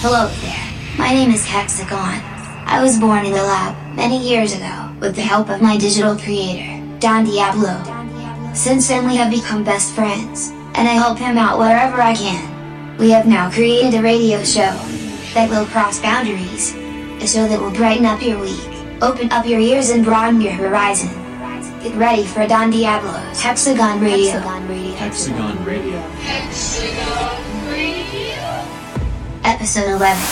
Hello there. My name is Hexagon. I was born in the lab many years ago with the help of my digital creator, Don Diablo. Since then, we have become best friends, and I help him out wherever I can. We have now created a radio show that will cross boundaries, a show that will brighten up your week, open up your ears, and broaden your horizon. Get ready for Don Diablo's Hexagon Radio. Hexagon Radio. Episode 11.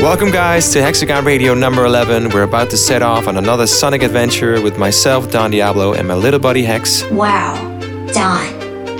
Welcome, guys, to Hexagon Radio number 11. We're about to set off on another sonic adventure with myself, Don Diablo, and my little buddy Hex. Wow. Don.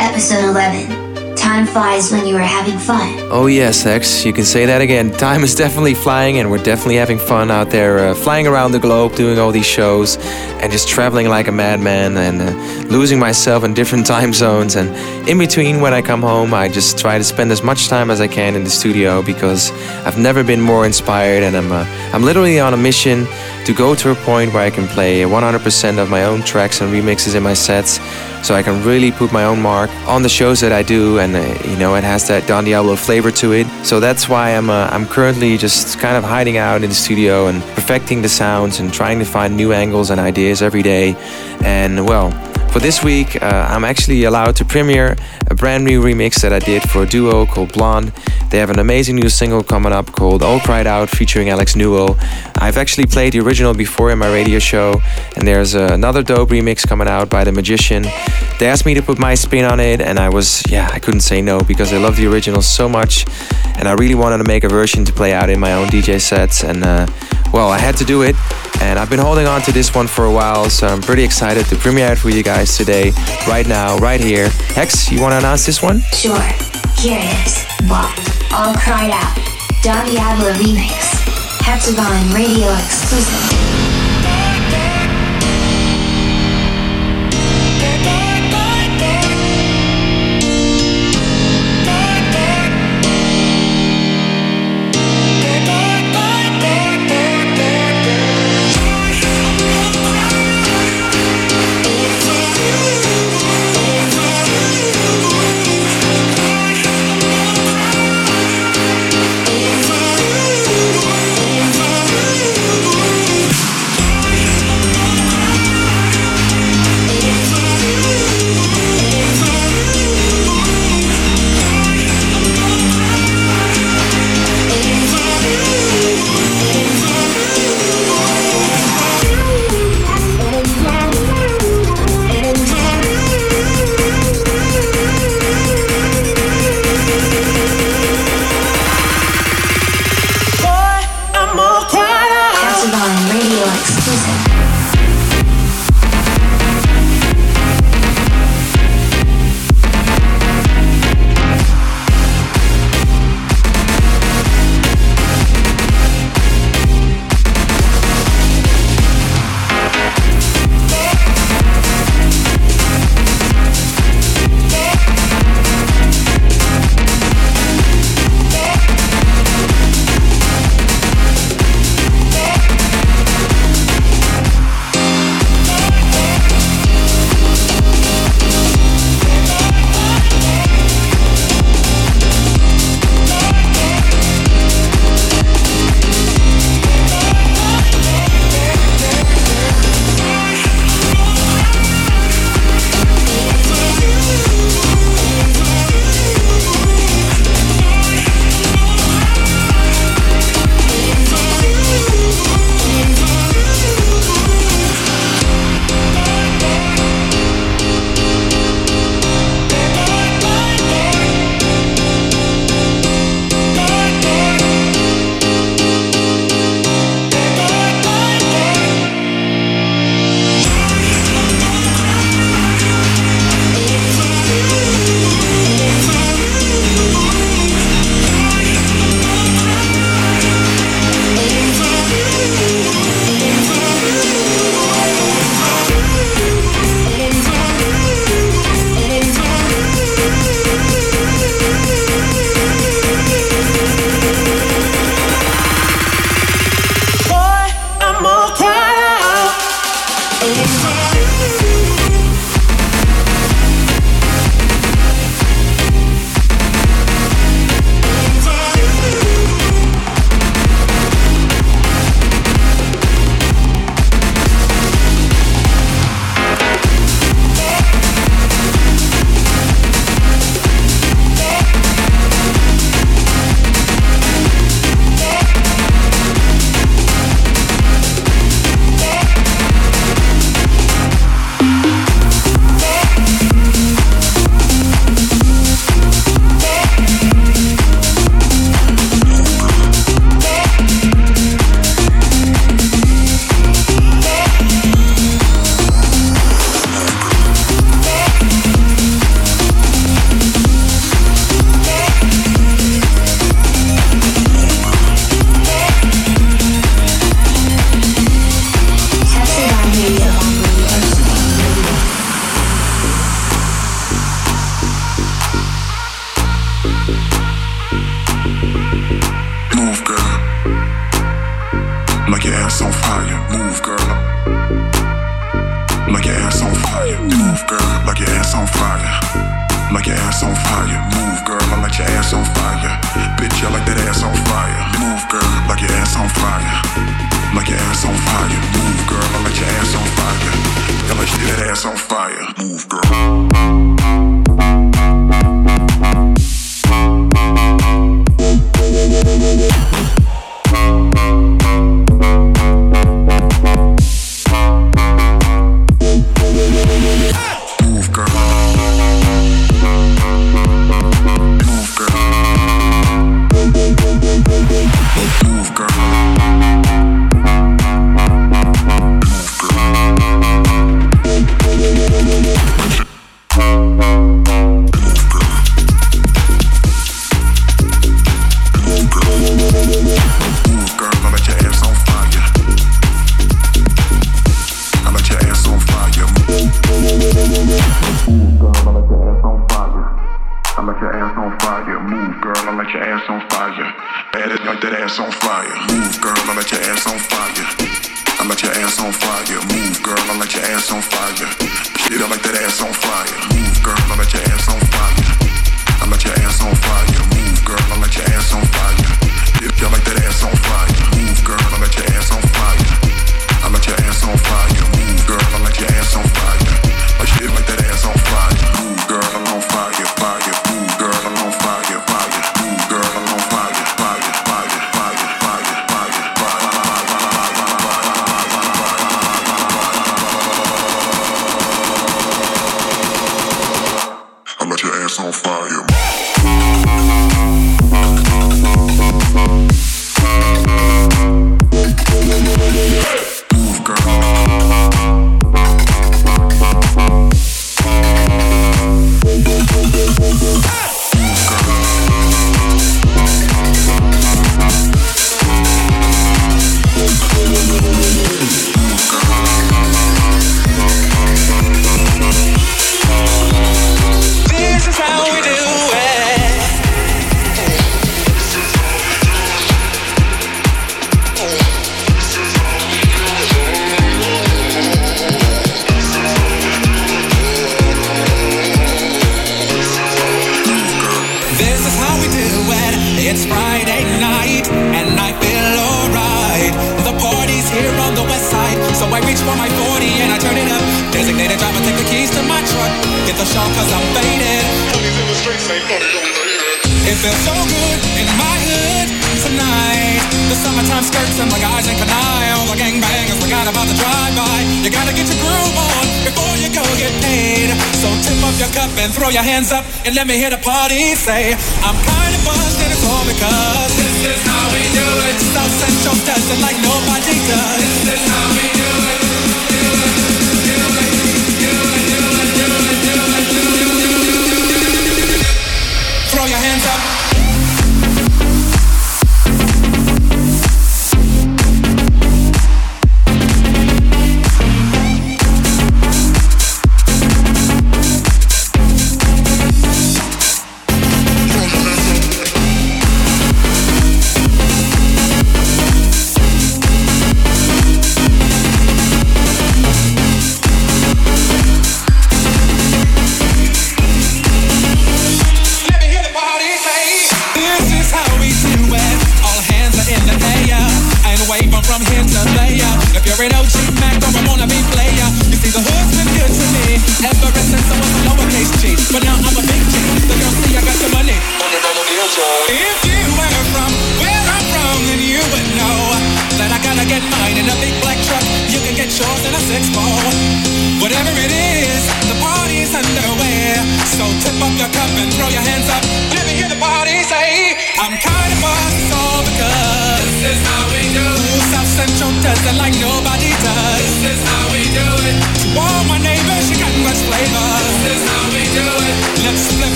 Episode 11. Time flies when you are having fun. Oh, yes, Hex, you can say that again. Time is definitely flying, and we're definitely having fun out there, uh, flying around the globe, doing all these shows, and just traveling like a madman, and uh, losing myself in different time zones. And in between, when I come home, I just try to spend as much time as I can in the studio because I've never been more inspired, and I'm, uh, I'm literally on a mission to go to a point where I can play 100% of my own tracks and remixes in my sets so I can really put my own mark on the shows that I do and you know it has that Don Diablo flavor to it. So that's why I'm uh, I'm currently just kind of hiding out in the studio and perfecting the sounds and trying to find new angles and ideas every day. And well for this week, uh, I'm actually allowed to premiere a brand new remix that I did for a duo called Blonde. They have an amazing new single coming up called All Cried Out featuring Alex Newell. I've actually played the original before in my radio show, and there's another dope remix coming out by The Magician. They asked me to put my spin on it, and I was, yeah, I couldn't say no because I love the original so much, and I really wanted to make a version to play out in my own DJ sets, and uh, well, I had to do it, and I've been holding on to this one for a while, so I'm pretty excited to premiere it for you guys today, right now, right here. Hex, you want to announce this one? Sure. Here it is. What? All cried out. Don Diablo remix. Hexagon radio exclusive.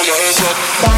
on your head,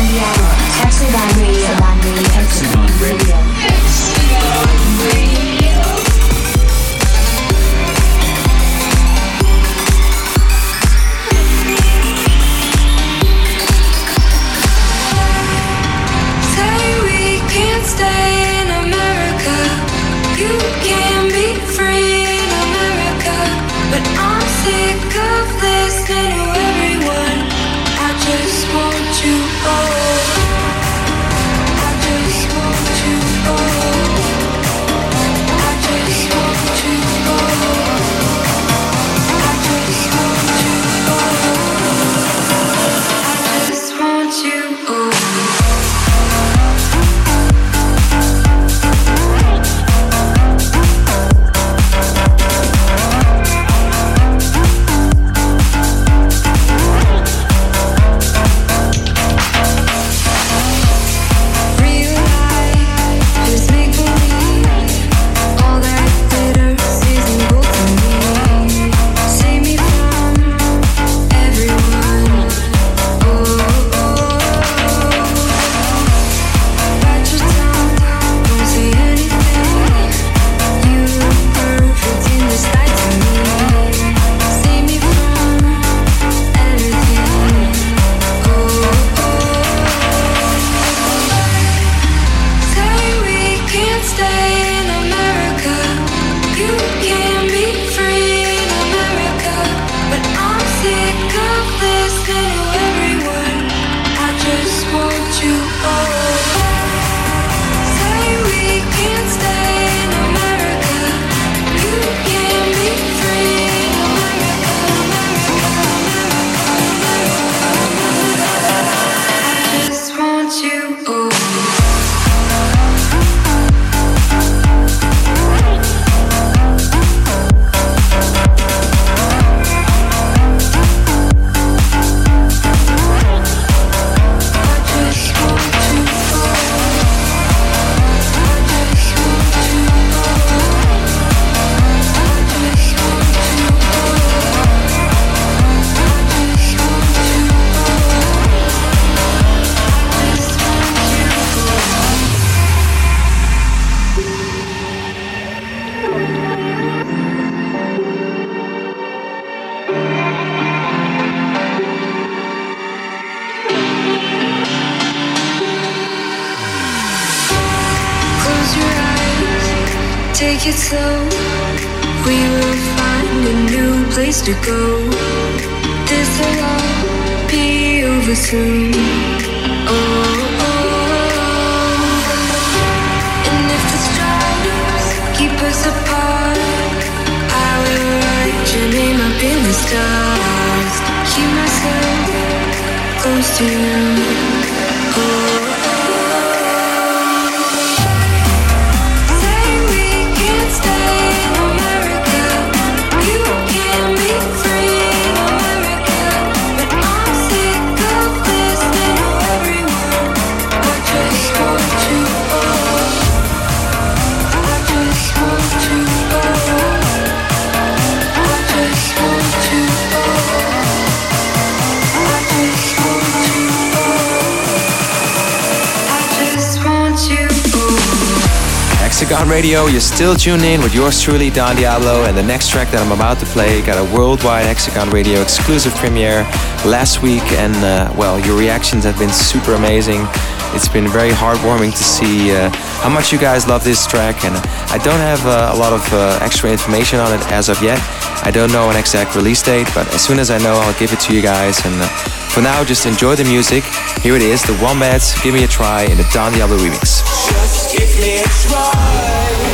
On Radio. You're still tuned in with yours truly, Don Diablo, and the next track that I'm about to play got a worldwide Hexagon Radio exclusive premiere last week, and uh, well, your reactions have been super amazing. It's been very heartwarming to see uh, how much you guys love this track, and I don't have uh, a lot of uh, extra information on it as of yet. I don't know an exact release date, but as soon as I know, I'll give it to you guys. And uh, for now, just enjoy the music. Here it is, the Wombats. Give me a try in the Don Diablo remix. It's right.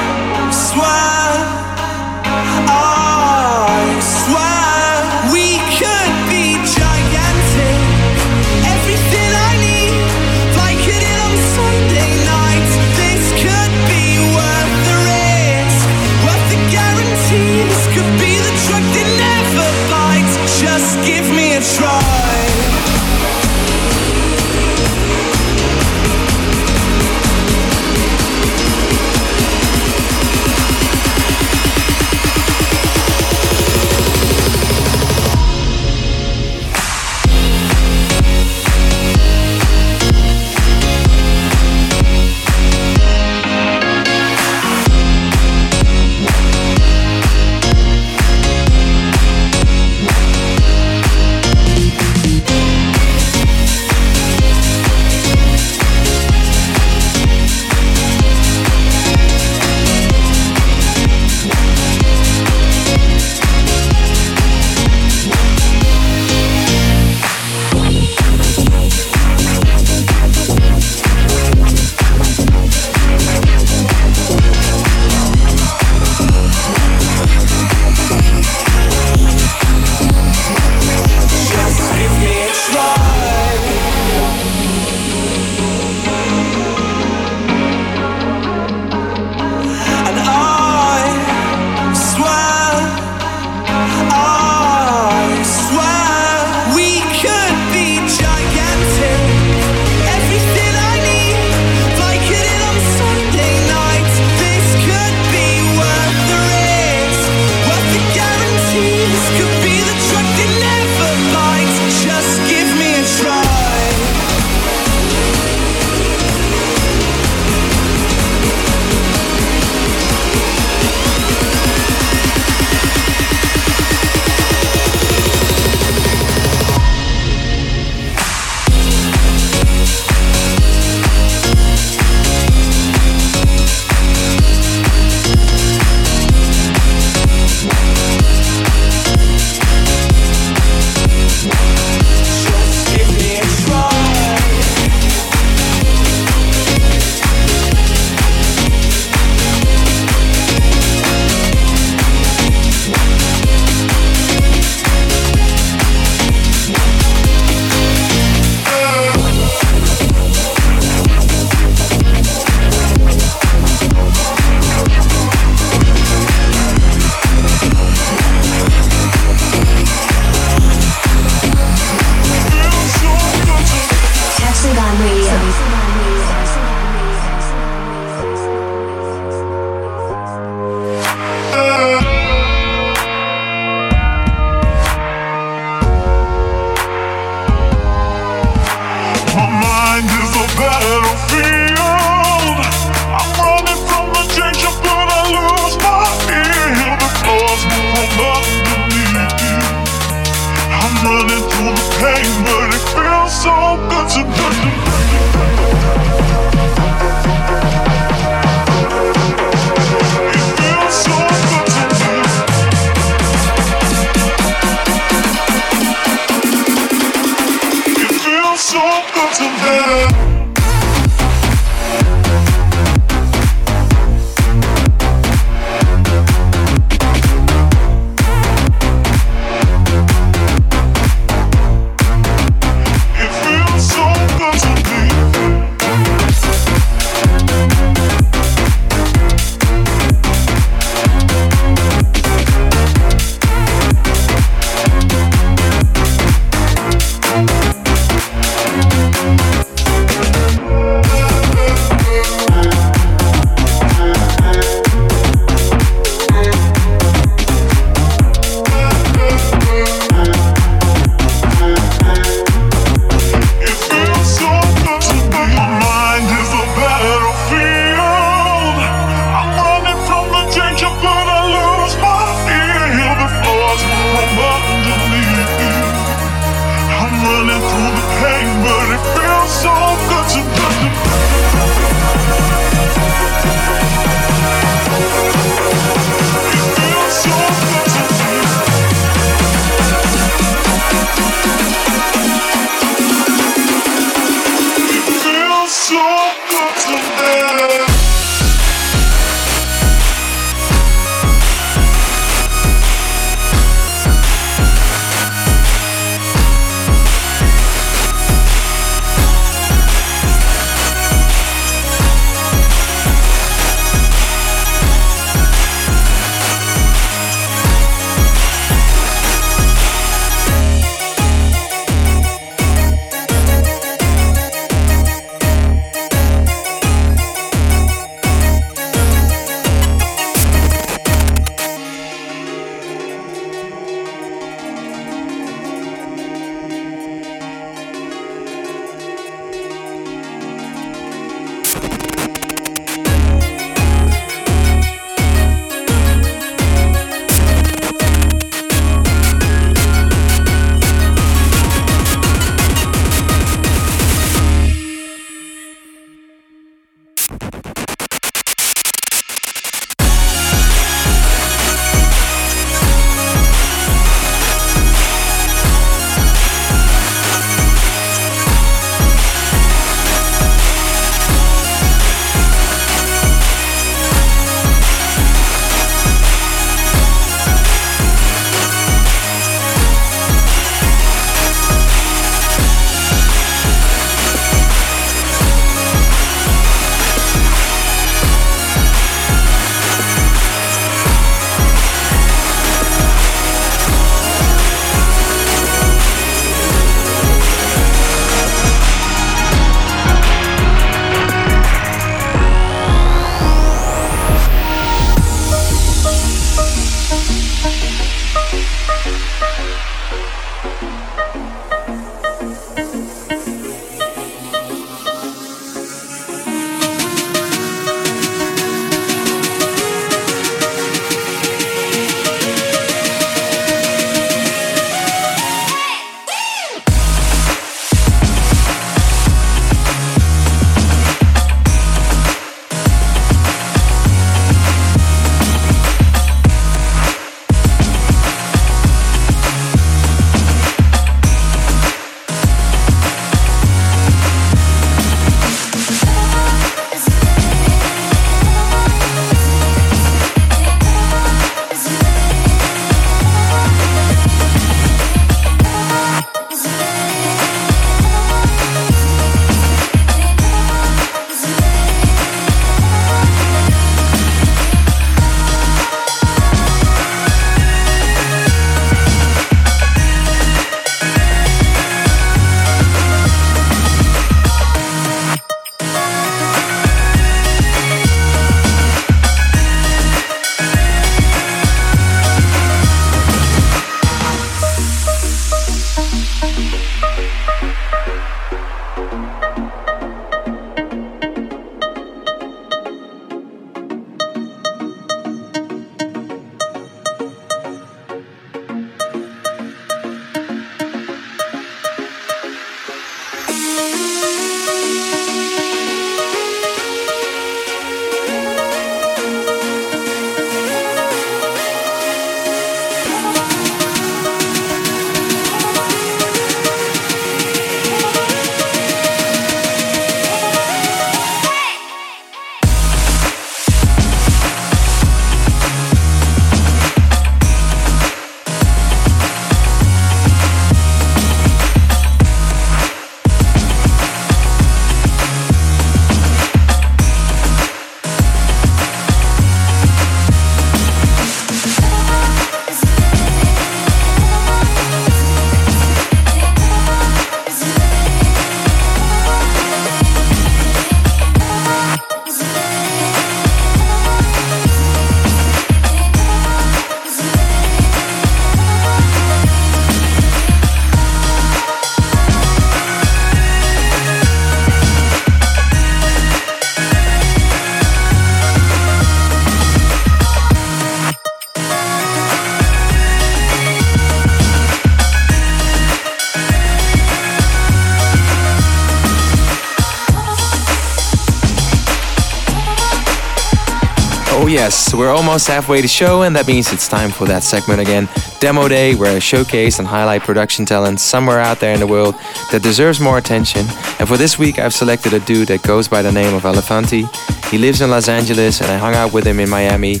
Yes, we're almost halfway to show, and that means it's time for that segment again Demo Day, where I showcase and highlight production talent somewhere out there in the world that deserves more attention. And for this week, I've selected a dude that goes by the name of Elephante. He lives in Los Angeles, and I hung out with him in Miami.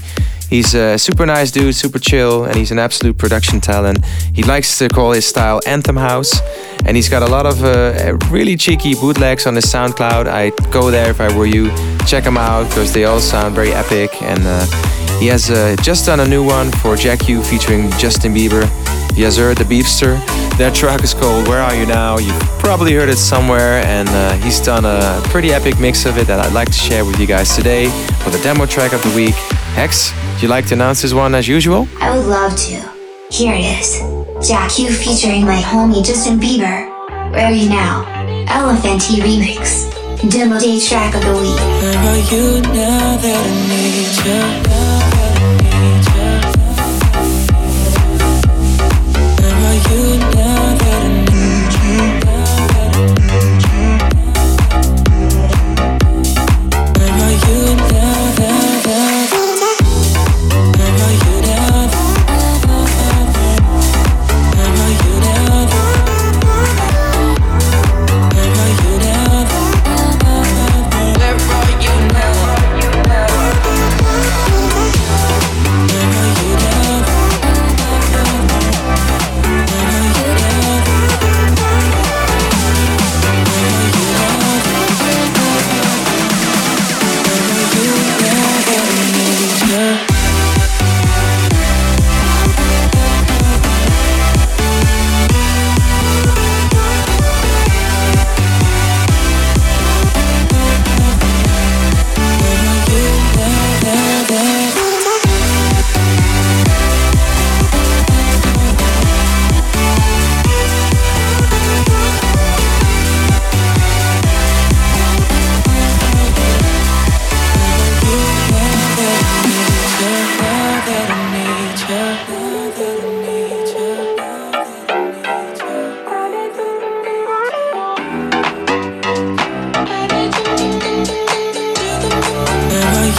He's a super nice dude, super chill, and he's an absolute production talent. He likes to call his style Anthem House, and he's got a lot of uh, really cheeky bootlegs on his SoundCloud. I'd go there if I were you. Check them out because they all sound very epic. And uh, he has uh, just done a new one for Jack U featuring Justin Bieber. Yazur the Beefster. That track is called Where Are You Now? You've probably heard it somewhere, and uh, he's done a pretty epic mix of it that I'd like to share with you guys today for the demo track of the week. Hex, would you like to announce this one as usual? I would love to. Here it is. Jack U featuring my homie Justin Bieber. Where are you now? Elephant Elephante remix. Demo day track of the week. Are you now that I need you?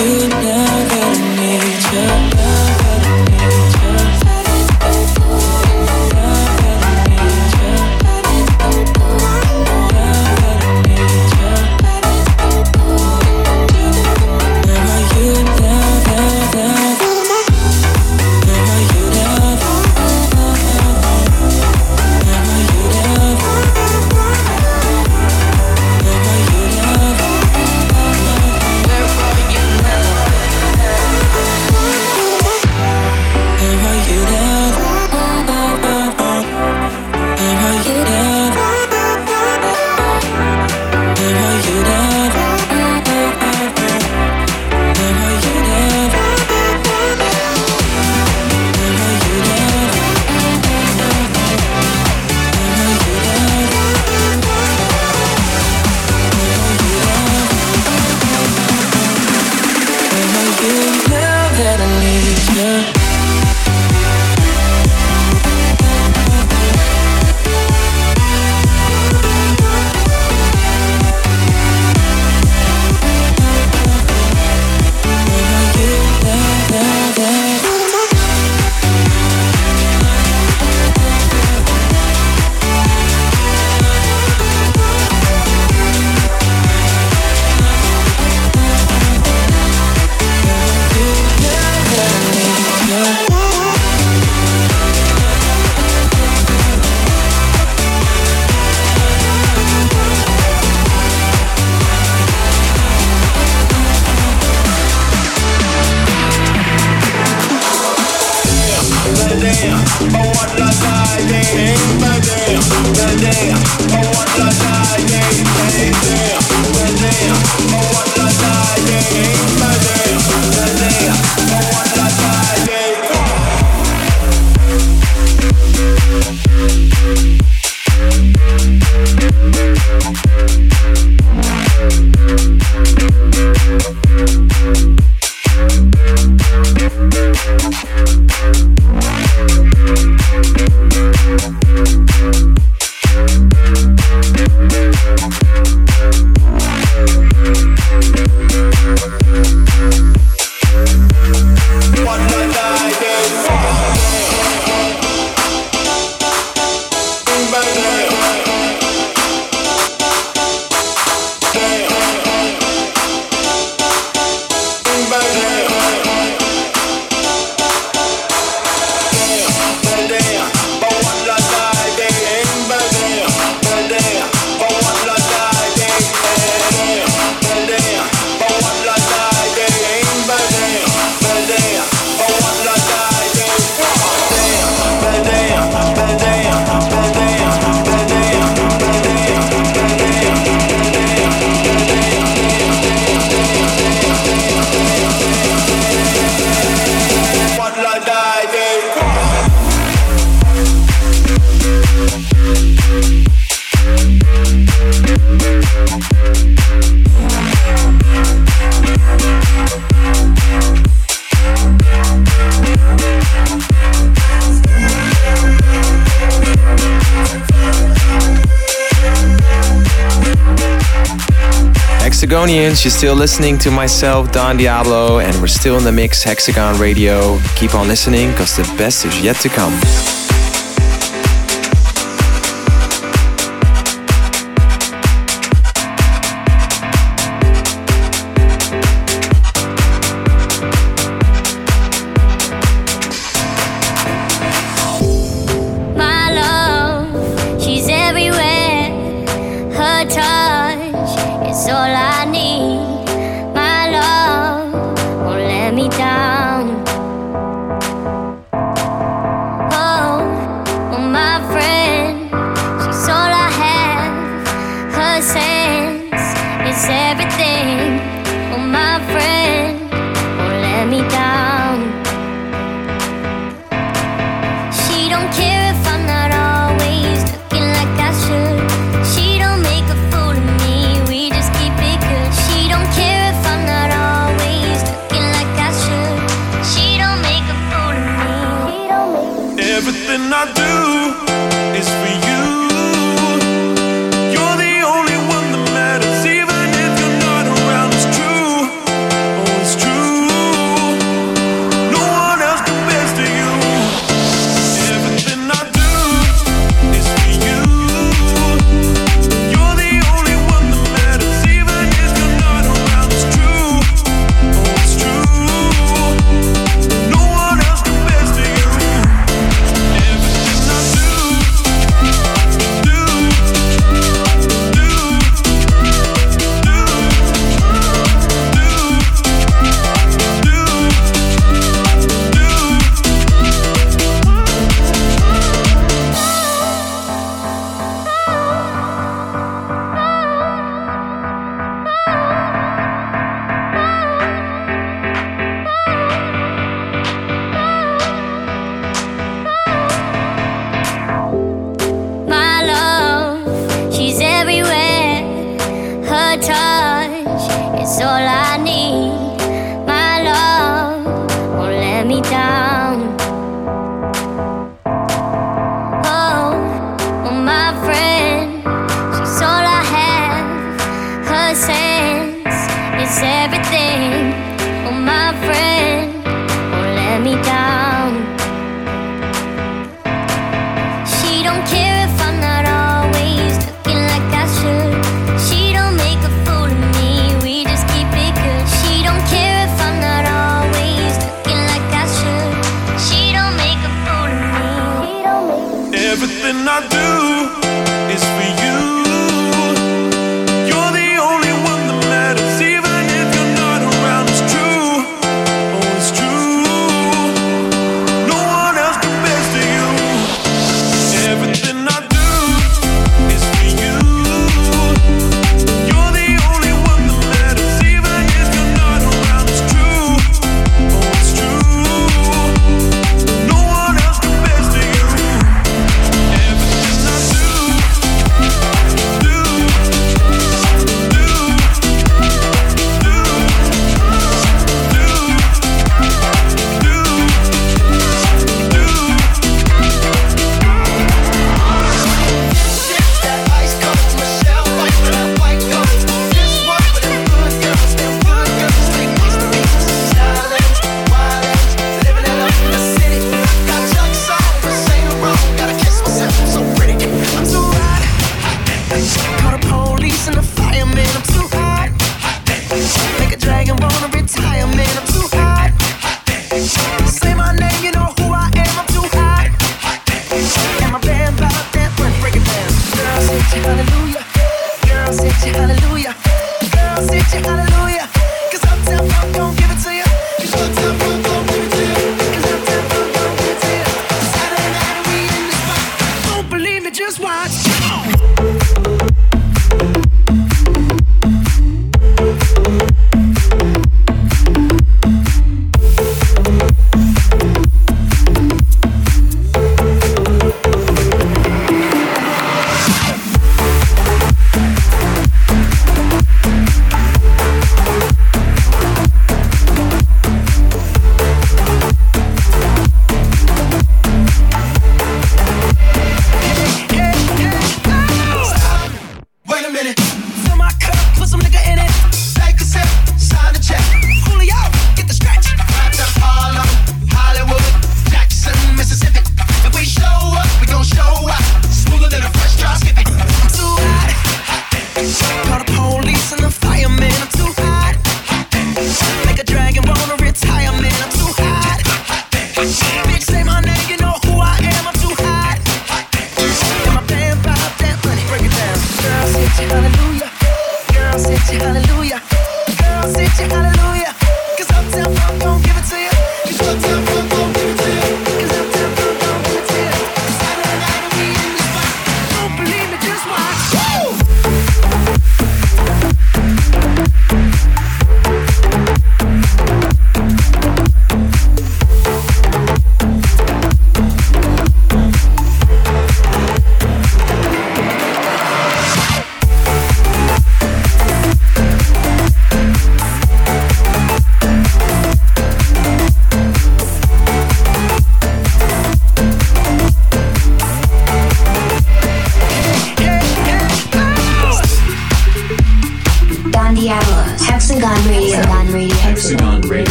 feel Thank Yes, you're still listening to myself, Don Diablo, and we're still in the mix, Hexagon Radio. Keep on listening because the best is yet to come.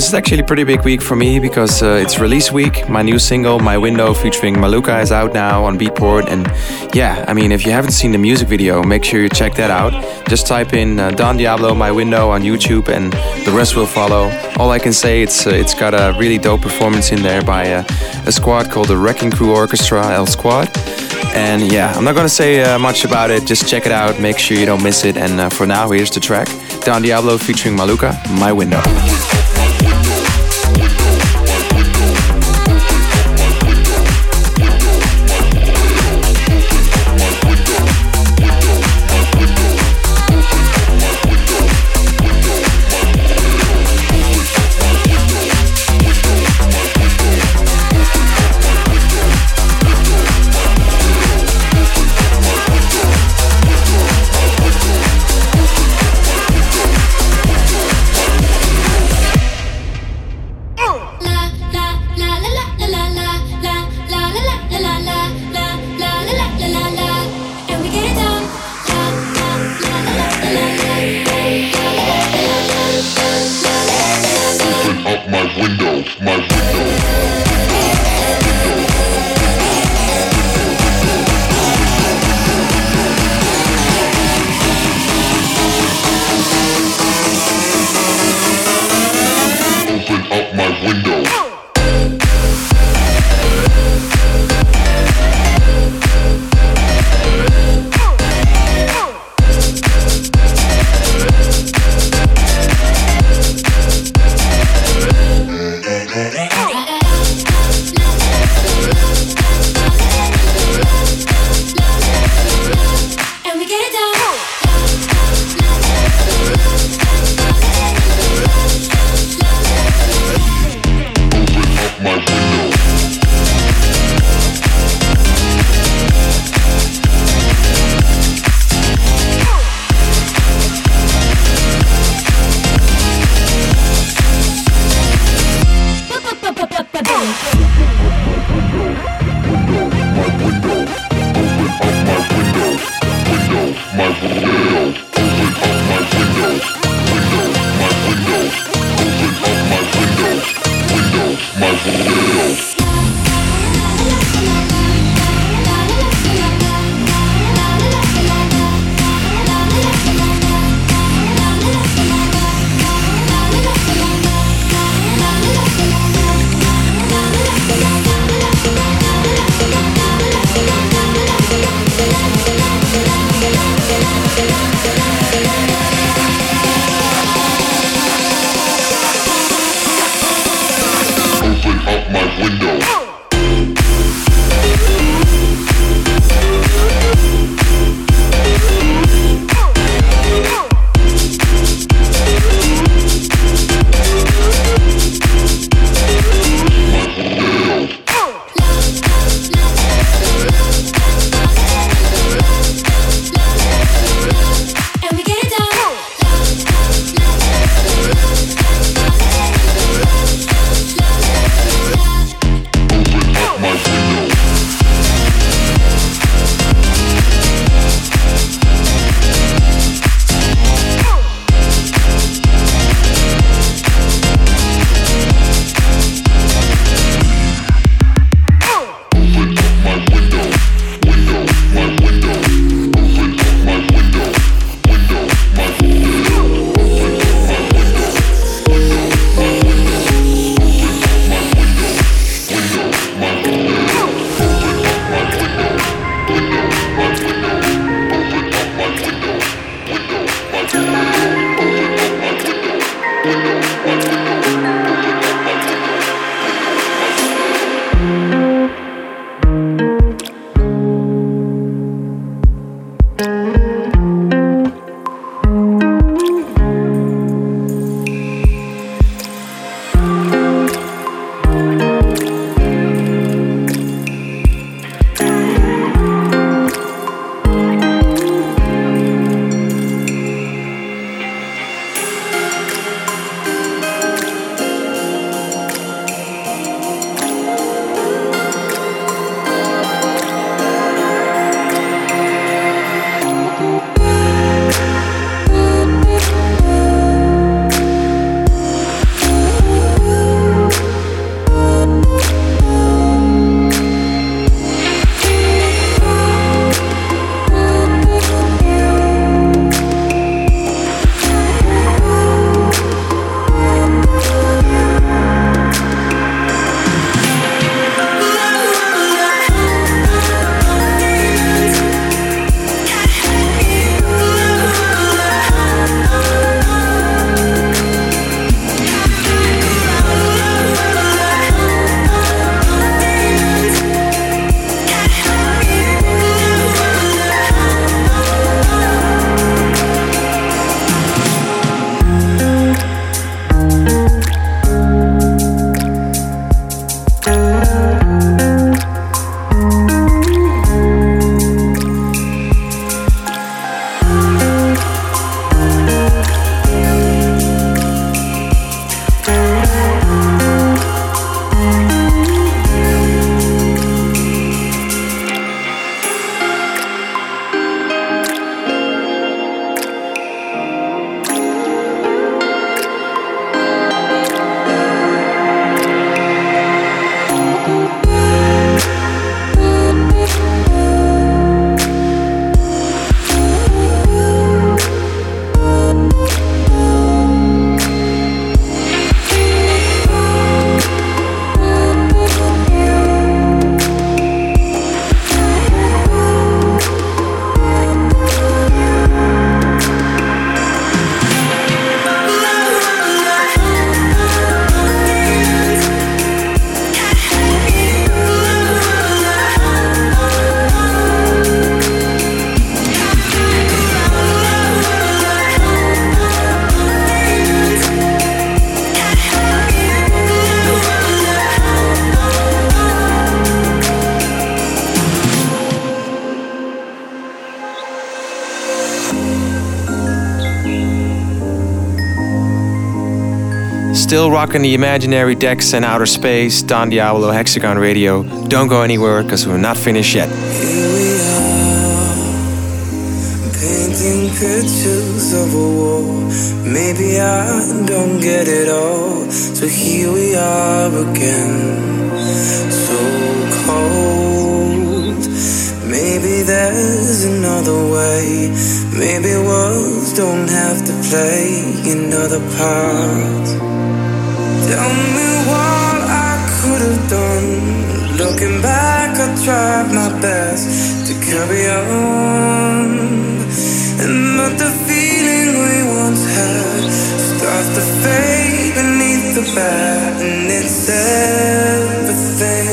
This is actually a pretty big week for me because uh, it's release week. My new single, My Window, featuring Maluca, is out now on Beatport. And yeah, I mean, if you haven't seen the music video, make sure you check that out. Just type in uh, Don Diablo, My Window on YouTube, and the rest will follow. All I can say, it's uh, it's got a really dope performance in there by uh, a squad called the Wrecking Crew Orchestra, L Squad. And yeah, I'm not gonna say uh, much about it. Just check it out. Make sure you don't miss it. And uh, for now, here's the track: Don Diablo featuring Maluca, My Window. Still rocking the imaginary decks and outer space, Don Diablo Hexagon Radio. Don't go anywhere because we're not finished yet. Here we are, painting pictures of a war. Maybe I don't get it all, so here we are again, so cold. Maybe there's another way. Maybe words don't have to play another part. Tell me what I could have done. Looking back, I tried my best to carry on. And but the feeling we once had starts to fade beneath the bat, and it's everything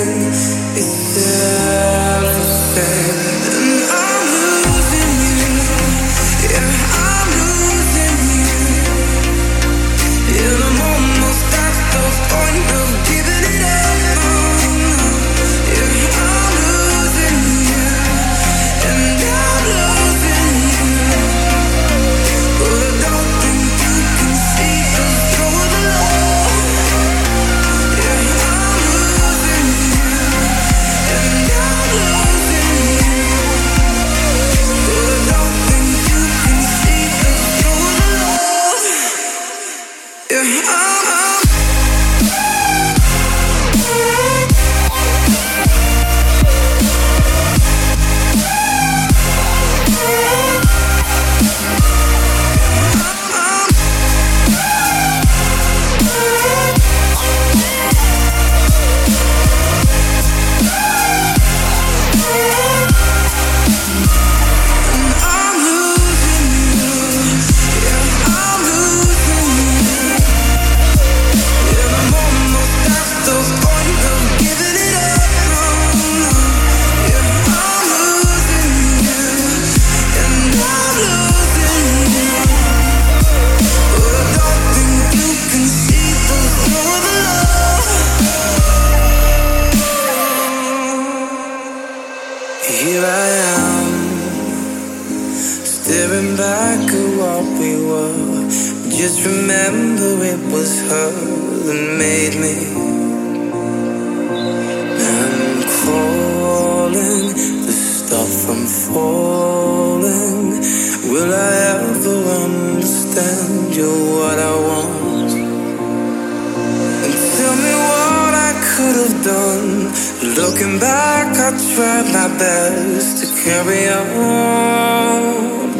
Looking back, I tried my best to carry on.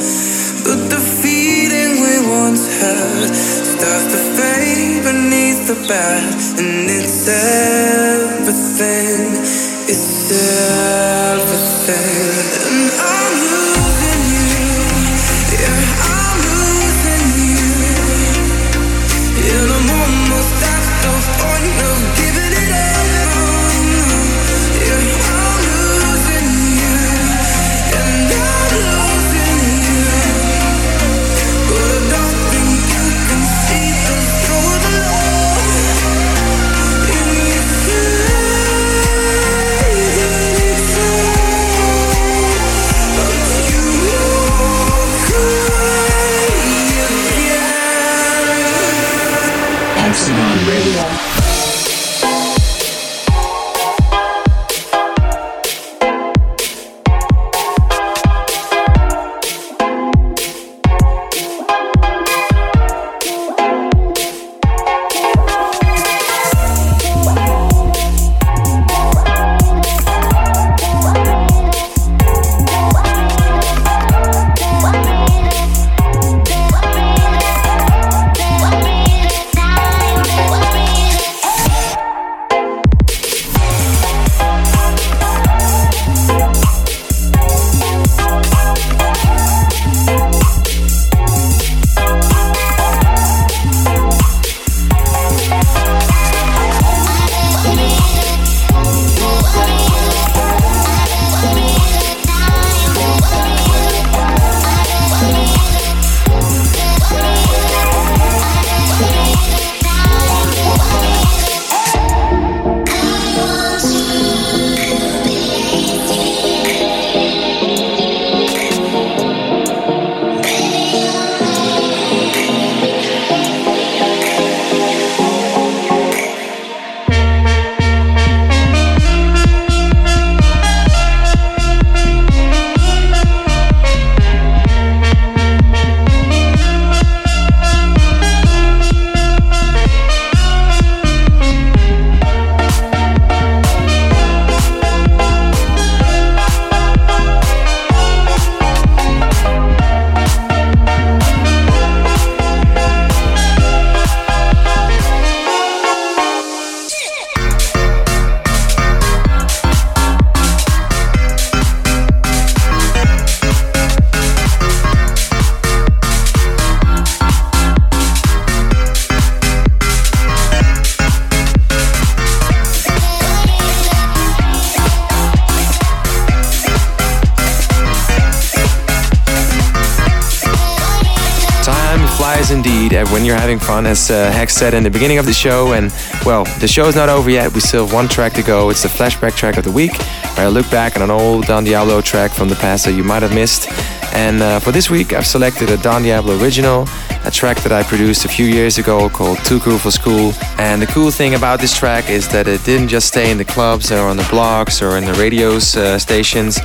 But the feeling we once had starts to fade beneath the bad, and it's everything. It's everything, fun, as uh, Hex said in the beginning of the show. And well, the show is not over yet. We still have one track to go. It's the flashback track of the week, where I look back on an old Don Diablo track from the past that you might have missed. And uh, for this week, I've selected a Don Diablo original, a track that I produced a few years ago called Too Cool for School. And the cool thing about this track is that it didn't just stay in the clubs or on the blogs or in the radio uh, stations.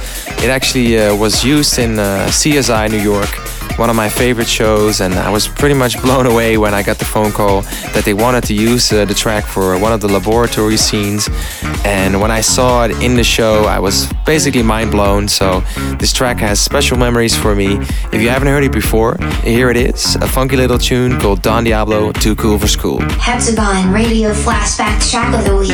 It actually uh, was used in uh, CSI New York one of my favorite shows, and I was pretty much blown away when I got the phone call that they wanted to use uh, the track for one of the laboratory scenes. And when I saw it in the show, I was basically mind blown. So this track has special memories for me. If you haven't heard it before, here it is a funky little tune called Don Diablo Too Cool for School. Hexagon Radio Flashback Track of the Week.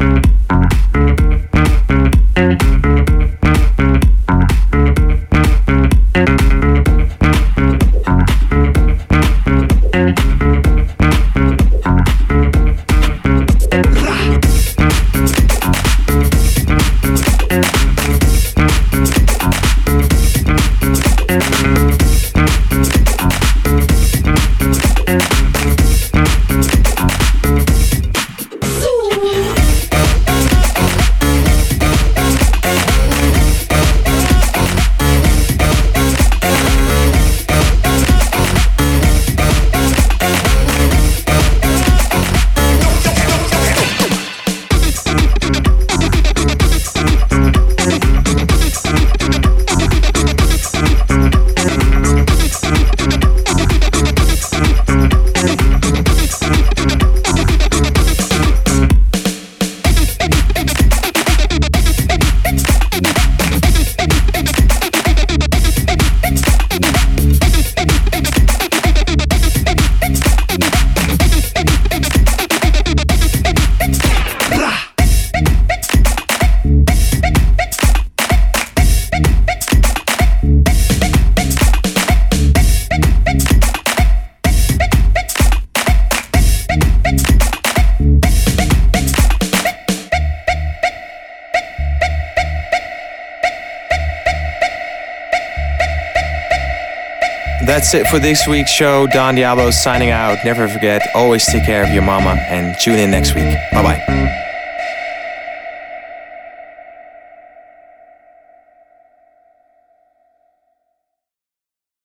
Mm-hmm. That's it for this week's show. Don Diablo signing out. Never forget, always take care of your mama and tune in next week. Bye bye.